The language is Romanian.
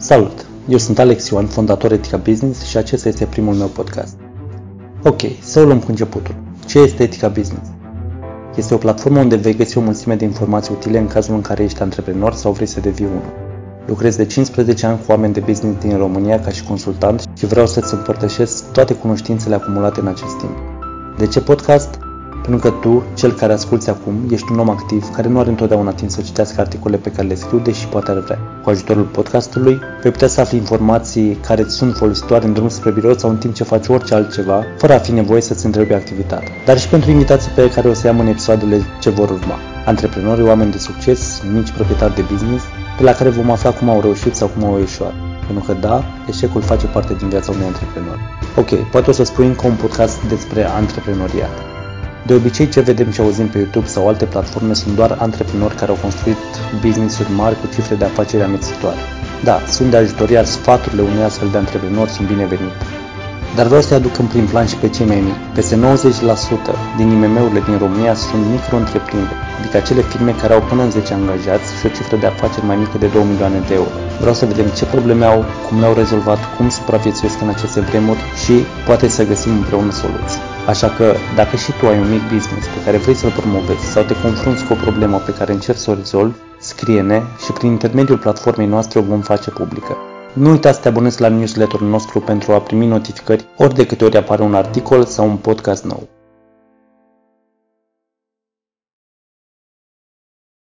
Salut! Eu sunt Alex Ioan, fondator Etica Business și acesta este primul meu podcast. Ok, să o luăm cu începutul. Ce este Etica Business? Este o platformă unde vei găsi o mulțime de informații utile în cazul în care ești antreprenor sau vrei să devii unul. Lucrez de 15 ani cu oameni de business din România ca și consultant și vreau să-ți împărtășesc toate cunoștințele acumulate în acest timp. De ce podcast? Pentru că tu, cel care asculți acum, ești un om activ care nu are întotdeauna timp să citească articole pe care le scriu, deși poate ar vrea. Cu ajutorul podcastului, vei putea să afli informații care îți sunt folositoare în drum spre birou sau în timp ce faci orice altceva, fără a fi nevoie să-ți întrebi activitatea. Dar și pentru invitații pe care o să i-am în episoadele ce vor urma. Antreprenori, oameni de succes, mici proprietari de business, de la care vom afla cum au reușit sau cum au ieșuat. Pentru că da, eșecul face parte din viața unui antreprenor. Ok, poate o să spui încă un podcast despre antreprenoriat. De obicei, ce vedem și auzim pe YouTube sau alte platforme sunt doar antreprenori care au construit business-uri mari cu cifre de afaceri amețitoare. Da, sunt de ajutor, iar sfaturile unui astfel de antreprenori sunt binevenite. Dar vreau să-i aduc în prim plan și pe cei mai mici. Peste 90% din IMM-urile din România sunt micro-întreprinderi, adică acele firme care au până în 10 angajați și o cifră de afaceri mai mică de 2 milioane de euro. Vreau să vedem ce probleme au, cum le-au rezolvat, cum supraviețuiesc în aceste vremuri și poate să găsim împreună soluții. Așa că, dacă și tu ai un mic business pe care vrei să-l promovezi sau te confrunți cu o problemă pe care încerci să o rezolvi, scrie-ne și prin intermediul platformei noastre o vom face publică. Nu uita să te abonezi la newsletterul nostru pentru a primi notificări ori de câte ori apare un articol sau un podcast nou.